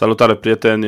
Salutare prieteni,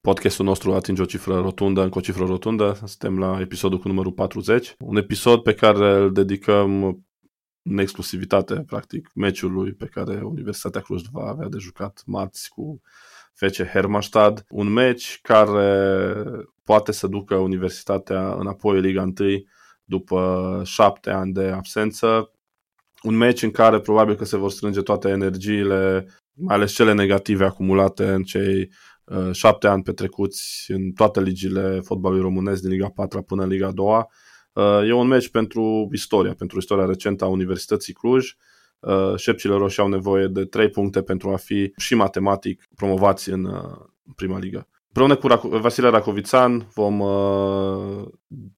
podcastul nostru atinge o cifră rotundă, încă o cifră rotundă, suntem la episodul cu numărul 40, un episod pe care îl dedicăm în exclusivitate, practic, meciului pe care Universitatea Cluj va avea de jucat marți cu FC Hermannstad, un meci care poate să ducă Universitatea înapoi în Liga 1 după șapte ani de absență, un meci în care probabil că se vor strânge toate energiile mai ales cele negative acumulate în cei uh, șapte ani petrecuți în toate ligile fotbalului românesc din Liga 4 până în Liga 2. Uh, e un meci pentru istoria, pentru istoria recentă a Universității Cluj. Uh, șepcile roșii au nevoie de trei puncte pentru a fi și matematic promovați în uh, prima ligă. Împreună cu Rac- Vasile Racovițan vom uh,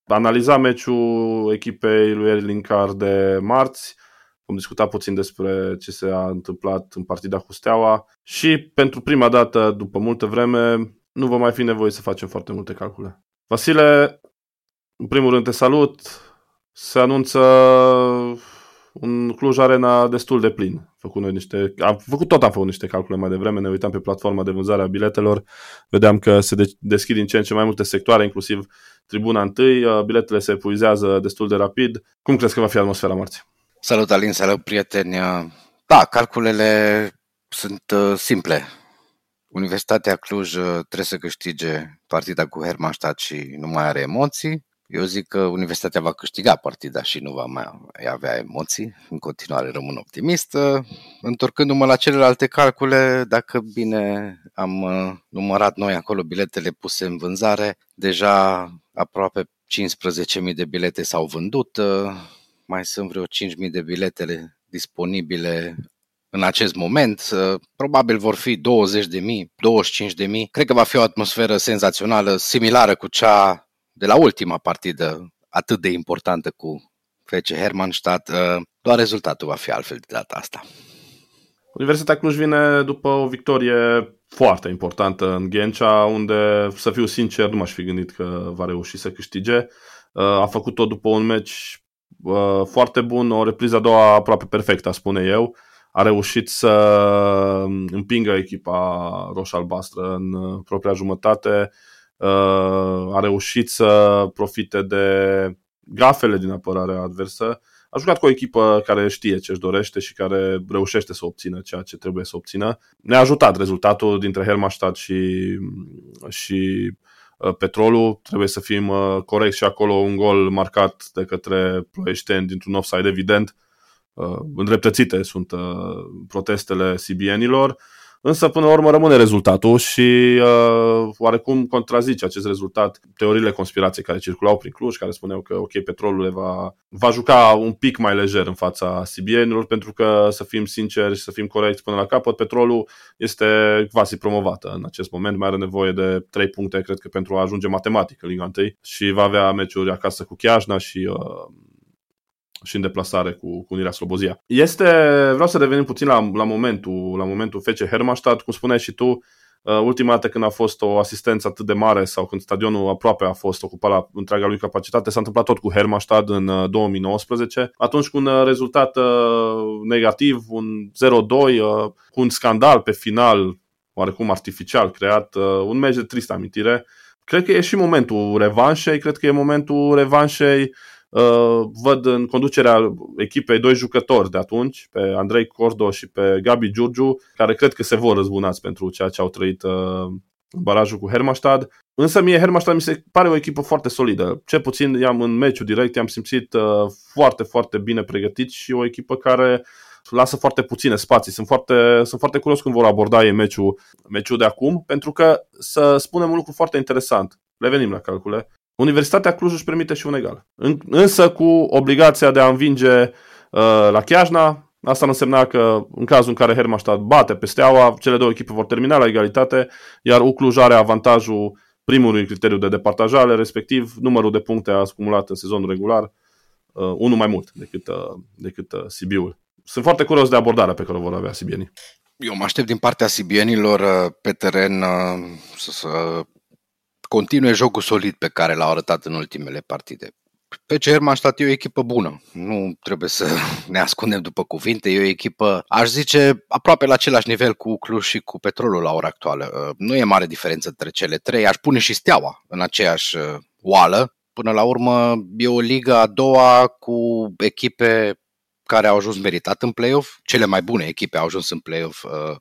analiza meciul echipei lui Erling de marți, Vom discuta puțin despre ce se a întâmplat în partida cu Steaua și pentru prima dată, după multă vreme, nu va mai fi nevoie să facem foarte multe calcule. Vasile, în primul rând te salut. Se anunță un Cluj Arena destul de plin. Făcut noi niște, am făcut tot am făcut niște calcule mai devreme, ne uitam pe platforma de vânzare a biletelor, vedeam că se de- deschid din ce în ce mai multe sectoare, inclusiv tribuna întâi, biletele se epuizează destul de rapid. Cum crezi că va fi atmosfera marții? Salut Alin, salut prieteni. Da, calculele sunt uh, simple. Universitatea Cluj uh, trebuie să câștige partida cu Hermannstadt și nu mai are emoții. Eu zic că Universitatea va câștiga partida și nu va mai avea emoții. În continuare rămân optimist. Uh, întorcându-mă la celelalte calcule, dacă bine am numărat noi acolo biletele puse în vânzare, deja aproape 15.000 de bilete s-au vândut mai sunt vreo 5.000 de biletele disponibile în acest moment. Probabil vor fi 20 de mii, 25 de mii. Cred că va fi o atmosferă senzațională, similară cu cea de la ultima partidă atât de importantă cu FC Hermannstadt. Doar rezultatul va fi altfel de data asta. Universitatea Cluj vine după o victorie foarte importantă în Ghencea, unde, să fiu sincer, nu m-aș fi gândit că va reuși să câștige. A făcut-o după un meci uh, foarte bun, o repriză a doua aproape perfectă, spune eu. A reușit să împingă echipa roș-albastră în uh, propria jumătate, uh, a reușit să profite de gafele din apărarea adversă. A jucat cu o echipă care știe ce își dorește și care reușește să obțină ceea ce trebuie să obțină. Ne-a ajutat rezultatul dintre Helmstadt și, și Uh, petrolul, trebuie să fim uh, corect și acolo un gol marcat de către ploieșteni dintr-un offside evident. Uh, îndreptățite sunt protestele CBN-ilor Însă, până la urmă, rămâne rezultatul și uh, oarecum contrazice acest rezultat. Teoriile conspirației care circulau prin Cluj, care spuneau că, ok, petrolul va, va juca un pic mai lejer în fața CBN-urilor, pentru că, să fim sinceri și să fim corecți până la capăt, petrolul este quasi promovată în acest moment, mai are nevoie de 3 puncte, cred că, pentru a ajunge matematic în Liga 1 și va avea meciuri acasă cu Chiajna și uh, și în deplasare cu, cu Unirea Slobozia. Este, vreau să revenim puțin la, la momentul, la momentul FC Hermannstadt, cum spuneai și tu, Uh, ultima dată când a fost o asistență atât de mare sau când stadionul aproape a fost ocupat la întreaga lui capacitate, s-a întâmplat tot cu Hermannstad în uh, 2019. Atunci cu un uh, rezultat uh, negativ, un 0-2, uh, cu un scandal pe final, oarecum artificial creat, uh, un meci de tristă amintire. Cred că e și momentul revanșei, cred că e momentul revanșei Uh, văd în conducerea echipei doi jucători de atunci, pe Andrei Cordo și pe Gabi Giurgiu, care cred că se vor răzbunați pentru ceea ce au trăit uh, în barajul cu Hermastad. Însă mie Hermastad mi se pare o echipă foarte solidă. Ce puțin i-am în meciul direct, i-am simțit uh, foarte, foarte bine pregătiți și o echipă care lasă foarte puține spații. Sunt foarte, sunt foarte curios când vor aborda ei meciul, meciul de acum, pentru că să spunem un lucru foarte interesant. Revenim la calcule. Universitatea Cluj își permite și un egal. Însă cu obligația de a învinge uh, la Chiajna, Asta însemna că în cazul în care Hermannstadt bate pe Steaua, cele două echipe vor termina la egalitate, iar Ucluj are avantajul primului criteriu de departajare, respectiv numărul de puncte acumulat în sezonul regular, uh, unul mai mult decât, uh, decât uh, Sibiul. Sunt foarte curios de abordarea pe care o vor avea sibienii. Eu mă aștept din partea sibienilor uh, pe teren uh, să, să continue jocul solid pe care l-au arătat în ultimele partide. pe Hermannstadt e o echipă bună. Nu trebuie să ne ascundem după cuvinte. E o echipă, aș zice, aproape la același nivel cu Cluj și cu Petrolul la ora actuală. Uh, nu e mare diferență între cele trei. Aș pune și Steaua în aceeași uh, oală. Până la urmă, e o liga a doua cu echipe care au ajuns meritat în play-off. Cele mai bune echipe au ajuns în play-off. Uh,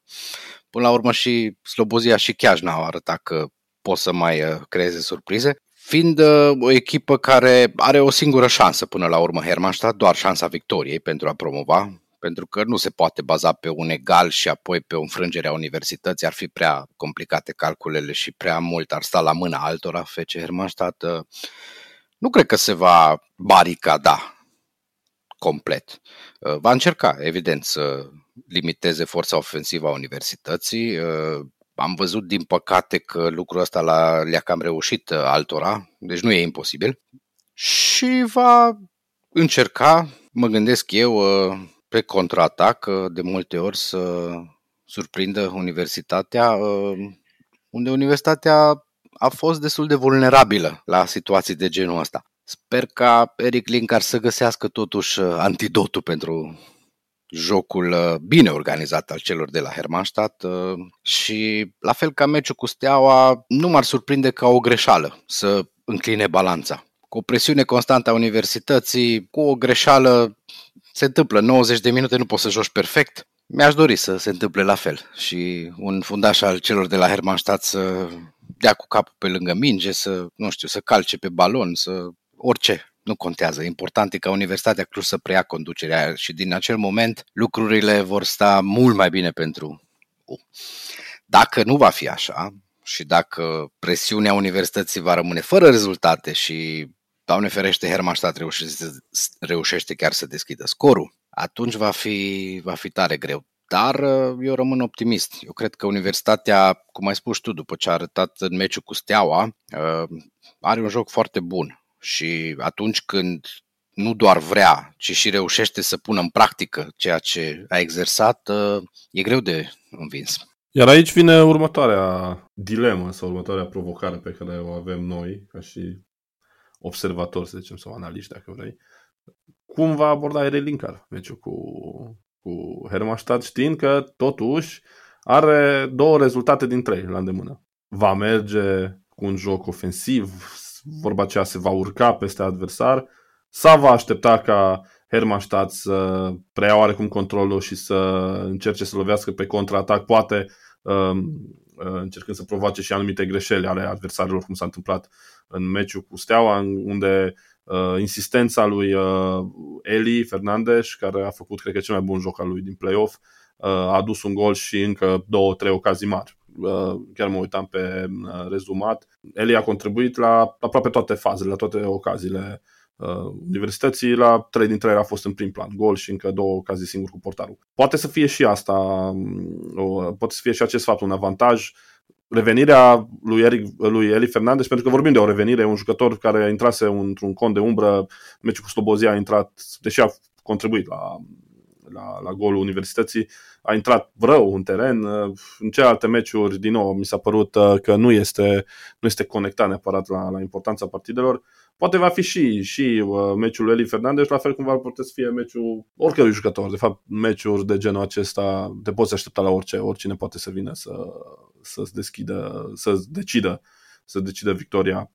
până la urmă și Slobozia și Chiajna au arătat că pot să mai creeze surprize fiind uh, o echipă care are o singură șansă până la urmă, Hermannstadt, doar șansa victoriei pentru a promova, pentru că nu se poate baza pe un egal și apoi pe o înfrângere a universității, ar fi prea complicate calculele și prea mult ar sta la mâna altora, FC Hermannstadt. Uh, nu cred că se va baricada complet. Uh, va încerca, evident, să limiteze forța ofensivă a universității, am văzut, din păcate, că lucrul ăsta la, le-a cam reușit uh, altora, deci nu e imposibil. Și va încerca, mă gândesc eu, uh, pe contraatac, uh, de multe ori să surprindă universitatea, unde universitatea a fost destul de vulnerabilă la situații de genul ăsta. Sper ca Eric Linkar să găsească totuși antidotul pentru jocul uh, bine organizat al celor de la Hermannstadt uh, și la fel ca meciul cu Steaua, nu m-ar surprinde ca o greșeală să încline balanța. Cu o presiune constantă a universității, cu o greșeală se întâmplă 90 de minute, nu poți să joci perfect. Mi-aș dori să se întâmple la fel și un fundaș al celor de la Hermannstadt să dea cu capul pe lângă minge, să, nu știu, să calce pe balon, să orice nu contează. Important e ca Universitatea Cluj să preia conducerea și din acel moment lucrurile vor sta mult mai bine pentru U. Dacă nu va fi așa și dacă presiunea universității va rămâne fără rezultate și Doamne ferește, Hermannstadt reușește, reușește chiar să deschidă scorul, atunci va fi, va fi tare greu. Dar uh, eu rămân optimist. Eu cred că Universitatea, cum ai spus tu, după ce a arătat în meciul cu Steaua, uh, are un joc foarte bun și atunci când nu doar vrea, ci și reușește să pună în practică ceea ce a exersat, ă, e greu de învins. Iar aici vine următoarea dilemă sau următoarea provocare pe care o avem noi, ca și observatori, să zicem, sau analiști, dacă vrei. Cum va aborda Erelinkar meciul cu, cu Hermannstadt, știind că, totuși, are două rezultate din trei la îndemână. Va merge cu un joc ofensiv, vorba aceea se va urca peste adversar sau va aștepta ca Hermannstadt să preia oarecum controlul și să încerce să lovească pe contraatac, poate um, uh, încercând să provoace și anumite greșeli ale adversarilor, cum s-a întâmplat în meciul cu Steaua, unde uh, insistența lui uh, Eli Fernandez, care a făcut, cred că, cel mai bun joc al lui din play-off, uh, a adus un gol și încă două, trei ocazii mari. Uh, chiar mă uitam pe uh, rezumat, Eli a contribuit la aproape toate fazele, la toate ocaziile uh, universității, la trei dintre ele a fost în prim plan, gol și încă două ocazii singur cu portarul. Poate să fie și asta, um, poate să fie și acest fapt un avantaj, revenirea lui, Eric, lui Eli Fernandez, pentru că vorbim de o revenire, un jucător care intrase într-un cont de umbră, meciul cu Slobozia a intrat, deși a contribuit la la, la golul Universității, a intrat rău în teren. În celelalte meciuri, din nou, mi s-a părut uh, că nu este, nu este conectat neapărat la, la importanța partidelor. Poate va fi și, și uh, meciul Eli Fernandez, la fel cum va putea să fie meciul oricărui jucător. De fapt, meciuri de genul acesta te poți aștepta la orice, oricine poate să vină să, să-ți deschidă, să decidă, să decidă victoria.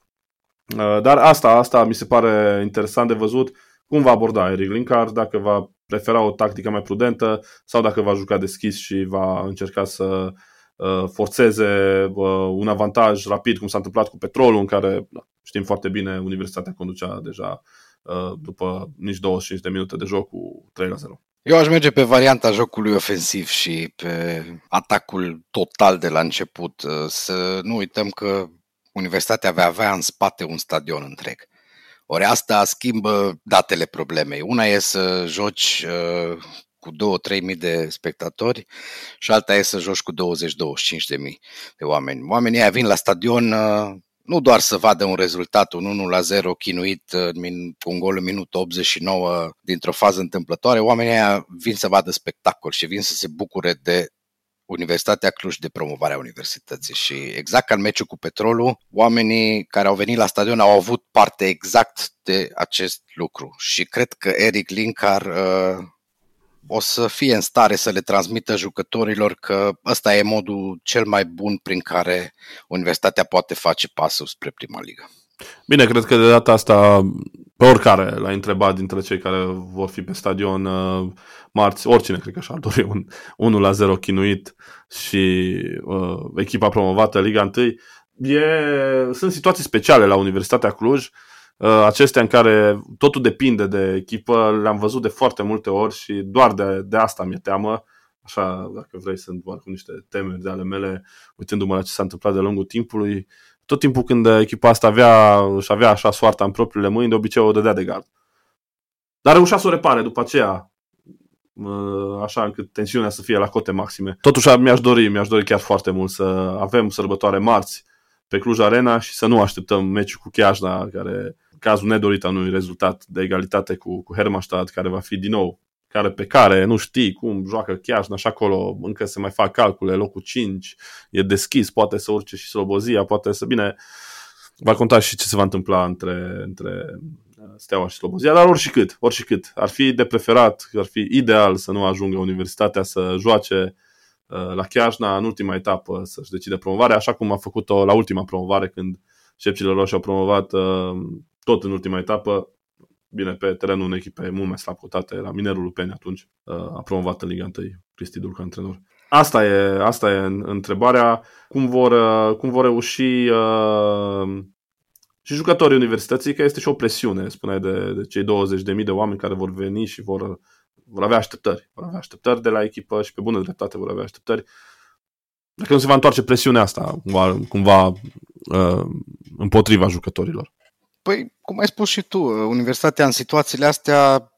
Uh, dar asta, asta mi se pare interesant de văzut cum va aborda Eric Linkard, dacă va prefera o tactică mai prudentă sau dacă va juca deschis și va încerca să uh, forțeze uh, un avantaj rapid, cum s-a întâmplat cu Petrolul, în care da, știm foarte bine, Universitatea conducea deja uh, după nici 25 de minute de joc cu 3 la 0. Eu aș merge pe varianta jocului ofensiv și pe atacul total de la început. Să nu uităm că Universitatea va avea în spate un stadion întreg. Ori asta schimbă datele problemei. Una e să joci uh, cu 2-3 mii de spectatori și alta e să joci cu 20-25 de mii de oameni. Oamenii aia vin la stadion uh, nu doar să vadă un rezultat, un 1 la 0 chinuit uh, cu un gol în minutul 89 dintr-o fază întâmplătoare, oamenii aia vin să vadă spectacol și vin să se bucure de Universitatea Cluj de promovarea universității și exact ca în meciul cu Petrolul, oamenii care au venit la stadion au avut parte exact de acest lucru și cred că Eric Linkar uh, o să fie în stare să le transmită jucătorilor că ăsta e modul cel mai bun prin care universitatea poate face pasul spre prima ligă. Bine, cred că de data asta, pe oricare l-a întrebat dintre cei care vor fi pe stadion uh, marți, oricine cred că și-ar dori un 1 la 0 chinuit și uh, echipa promovată Liga 1. E, sunt situații speciale la Universitatea Cluj, uh, acestea în care totul depinde de echipă, le-am văzut de foarte multe ori și doar de, de asta mi-e teamă. Așa, dacă vrei, sunt doar cu niște temeri de ale mele, uitându-mă la ce s-a întâmplat de lungul timpului tot timpul când echipa asta avea, și avea așa soarta în propriile mâini, de obicei o dădea de gard. Dar reușea să o repare după aceea, așa încât tensiunea să fie la cote maxime. Totuși mi-aș dori, mi-aș dori chiar foarte mult să avem sărbătoare marți pe Cluj Arena și să nu așteptăm meciul cu Chiajna, care cazul nedorit a unui rezultat de egalitate cu, cu Hermannstadt, care va fi din nou care pe care nu știi cum joacă chiar și acolo încă se mai fac calcule, locul 5 e deschis, poate să urce și Slobozia, poate să, bine, va conta și ce se va întâmpla între, între uh, Steaua și Slobozia, dar oricât, oricât. Ar fi de preferat, ar fi ideal să nu ajungă universitatea să joace uh, la Chiajna în ultima etapă să-și decide promovarea, așa cum a făcut-o la ultima promovare când șepcile roșii au promovat uh, tot în ultima etapă, bine, pe terenul unei echipe mult mai slab cotate, la Minerul Lupeni atunci, uh, a promovat în Liga 1 Cristi Dulca antrenor. Asta e, asta e întrebarea, cum vor, uh, cum vor reuși uh, și jucătorii universității, că este și o presiune, spuneai, de, de cei 20.000 de oameni care vor veni și vor, vor avea așteptări. Vor avea așteptări de la echipă și pe bună dreptate vor avea așteptări. Dacă nu se va întoarce presiunea asta cumva, cumva uh, împotriva jucătorilor. Păi, cum ai spus și tu, universitatea în situațiile astea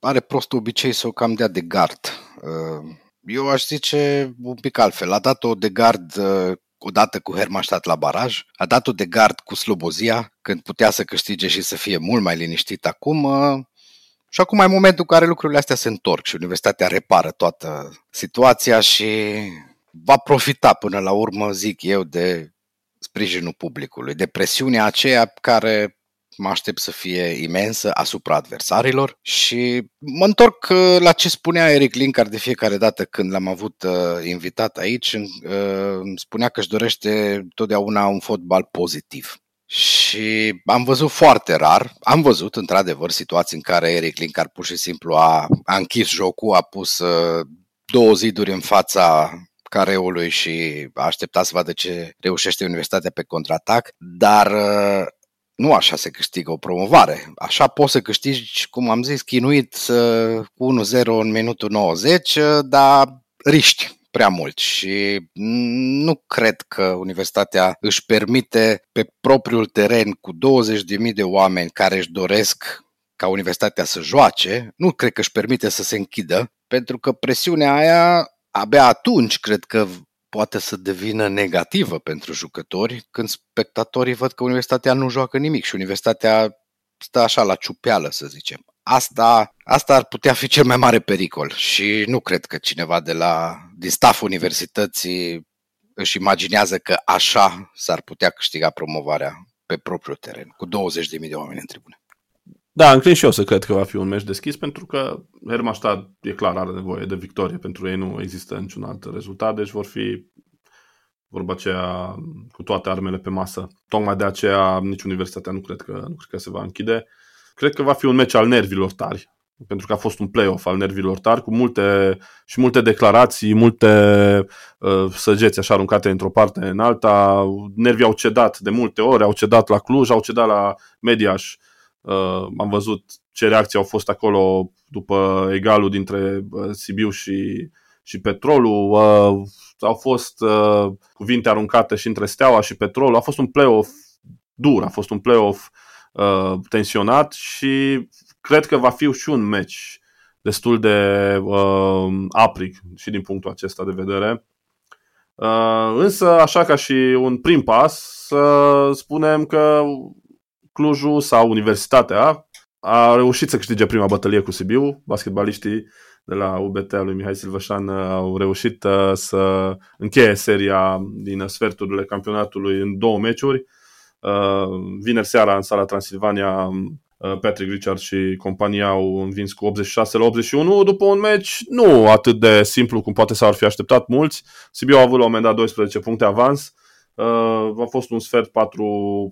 are prost obicei să o cam dea de gard. Uh, eu aș zice un pic altfel. A dat-o de gard uh, odată cu Hermannstadt la baraj, a dat-o de gard cu Slobozia, când putea să câștige și să fie mult mai liniștit acum. Uh, și acum e momentul în care lucrurile astea se întorc și universitatea repară toată situația și va profita până la urmă, zic eu, de sprijinul publicului, de presiunea aceea care mă aștept să fie imensă asupra adversarilor și mă întorc uh, la ce spunea Eric Linkar de fiecare dată când l-am avut uh, invitat aici. Uh, spunea că își dorește totdeauna un fotbal pozitiv. Și am văzut foarte rar, am văzut într-adevăr situații în care Eric Linkar pur și simplu a, a închis jocul, a pus uh, două ziduri în fața careului și a așteptat să vadă ce reușește Universitatea pe contraatac, dar uh, nu așa se câștigă o promovare. Așa poți să câștigi, cum am zis, chinuit cu 1-0 în minutul 90, dar riști prea mult și nu cred că universitatea își permite pe propriul teren cu 20.000 de oameni care își doresc ca universitatea să joace, nu cred că își permite să se închidă, pentru că presiunea aia abia atunci cred că poate să devină negativă pentru jucători când spectatorii văd că universitatea nu joacă nimic și universitatea stă așa la ciupeală, să zicem. Asta, asta ar putea fi cel mai mare pericol și nu cred că cineva de la, din staff universității își imaginează că așa s-ar putea câștiga promovarea pe propriul teren, cu 20.000 de oameni în tribune. Da, înclin și eu să cred că va fi un meci deschis, pentru că Hermannstadt, e clar, are nevoie de victorie. Pentru ei nu există niciun alt rezultat, deci vor fi vorba aceea cu toate armele pe masă. Tocmai de aceea nici universitatea nu cred că, nu cred că se va închide. Cred că va fi un meci al nervilor tari, pentru că a fost un play-off al nervilor tari, cu multe și multe declarații, multe uh, săgeți așa aruncate într-o parte în alta. Nervii au cedat de multe ori, au cedat la Cluj, au cedat la Mediaș Uh, am văzut ce reacții au fost acolo după egalul dintre uh, Sibiu și, și Petrolul. Uh, au fost uh, cuvinte aruncate și între Steaua și Petrolul. A fost un play-off dur, a fost un play-off uh, tensionat și cred că va fi și un meci destul de uh, apric și din punctul acesta de vedere. Uh, însă, așa ca și un prim pas, să spunem că Clujul sau Universitatea a reușit să câștige prima bătălie cu Sibiu. Basketbaliștii de la UBT lui Mihai Silvășan au reușit să încheie seria din sferturile campionatului în două meciuri. Vineri seara în sala Transilvania Patrick Richard și compania au învins cu 86 la 81 după un meci nu atât de simplu cum poate s-ar fi așteptat mulți. Sibiu a avut la un moment dat 12 puncte avans. A fost un sfert 4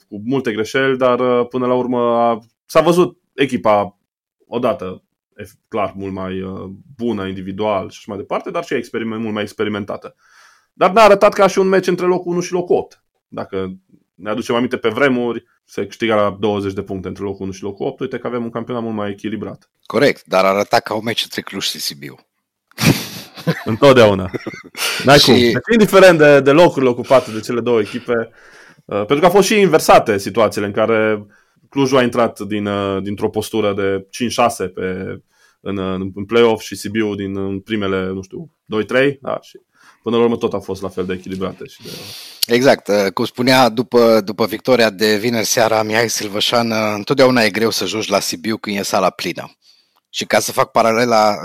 cu multe greșeli, dar până la urmă s-a văzut echipa odată clar mult mai uh, bună individual și așa mai departe, dar și experiment, mult mai experimentată. Dar n-a arătat ca și un meci între locul 1 și locul 8. Dacă ne aducem aminte pe vremuri, se câștiga la 20 de puncte între locul 1 și locul 8, uite că avem un campionat mult mai echilibrat. Corect, dar arăta ca un meci între Cluj și Sibiu. Întotdeauna. N-ai și... cum. Deci, indiferent de, de locurile ocupate de cele două echipe, uh, pentru că au fost și inversate situațiile în care Clujul a intrat din, uh, dintr-o postură de 5-6 pe, în, în play-off și Sibiu din în primele, nu știu, 2-3, da, și până la urmă tot a fost la fel de echilibrate. Și de... Exact, uh, cum spunea după, după victoria de vineri seara Mihai Silvășan, uh, întotdeauna e greu să joci la Sibiu când e sala plină. Și ca să fac paralela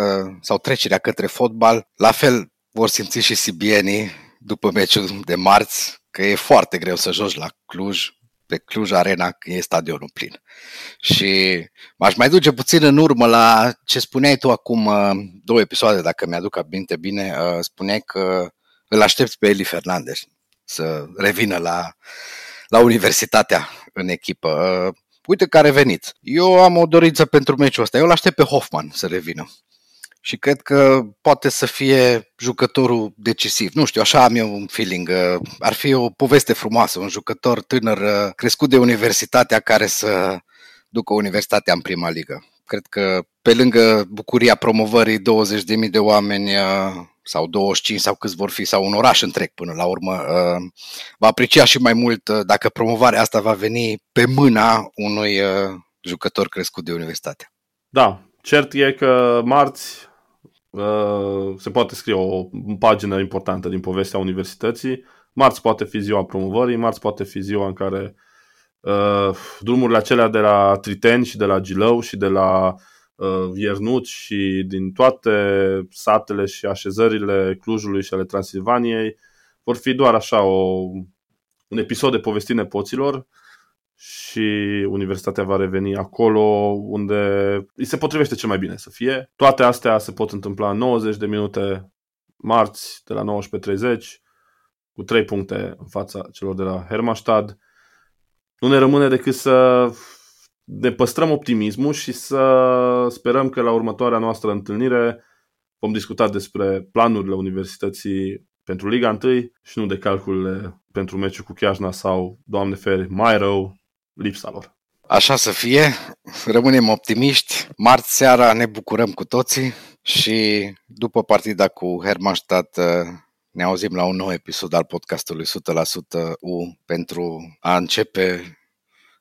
sau trecerea către fotbal, la fel vor simți și sibienii după meciul de marți, că e foarte greu să joci la Cluj, pe Cluj Arena când e stadionul plin. Și m-aș mai duce puțin în urmă la ce spuneai tu acum uh, două episoade, dacă mi-aduc aminte bine, uh, spuneai că îl aștepți pe Eli Fernandez să revină la, la universitatea în echipă. Uh, uite că a revenit. Eu am o dorință pentru meciul ăsta. Eu îl aștept pe Hoffman să revină și cred că poate să fie jucătorul decisiv. Nu știu, așa am eu un feeling. Uh, ar fi o poveste frumoasă, un jucător tânăr uh, crescut de universitatea care să ducă universitatea în prima ligă. Cred că pe lângă bucuria promovării 20.000 de oameni uh, sau 25 sau câți vor fi, sau un oraș întreg până la urmă, va aprecia și mai mult dacă promovarea asta va veni pe mâna unui jucător crescut de universitate. Da, cert e că marți Uh, se poate scrie o pagină importantă din povestea universității. Marți poate fi ziua promovării, marți poate fi ziua în care uh, drumurile acelea de la Triteni și de la Gilău și de la uh, Iernut și din toate satele și așezările Clujului și ale Transilvaniei vor fi doar așa o, un episod de povestire nepoților și universitatea va reveni acolo unde îi se potrivește cel mai bine să fie. Toate astea se pot întâmpla în 90 de minute marți de la 19.30 cu 3 puncte în fața celor de la Hermastad. Nu ne rămâne decât să ne păstrăm optimismul și să sperăm că la următoarea noastră întâlnire vom discuta despre planurile universității pentru Liga 1 și nu de calculele pentru meciul cu Chiajna sau, Doamne feri, mai rău, lipsa lor. Așa să fie, rămânem optimiști, marți seara ne bucurăm cu toții și după partida cu Hermannstadt ne auzim la un nou episod al podcastului 100% U pentru a începe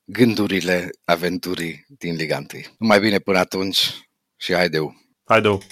gândurile aventurii din Liga 1. Numai bine până atunci și haideu! Haideu!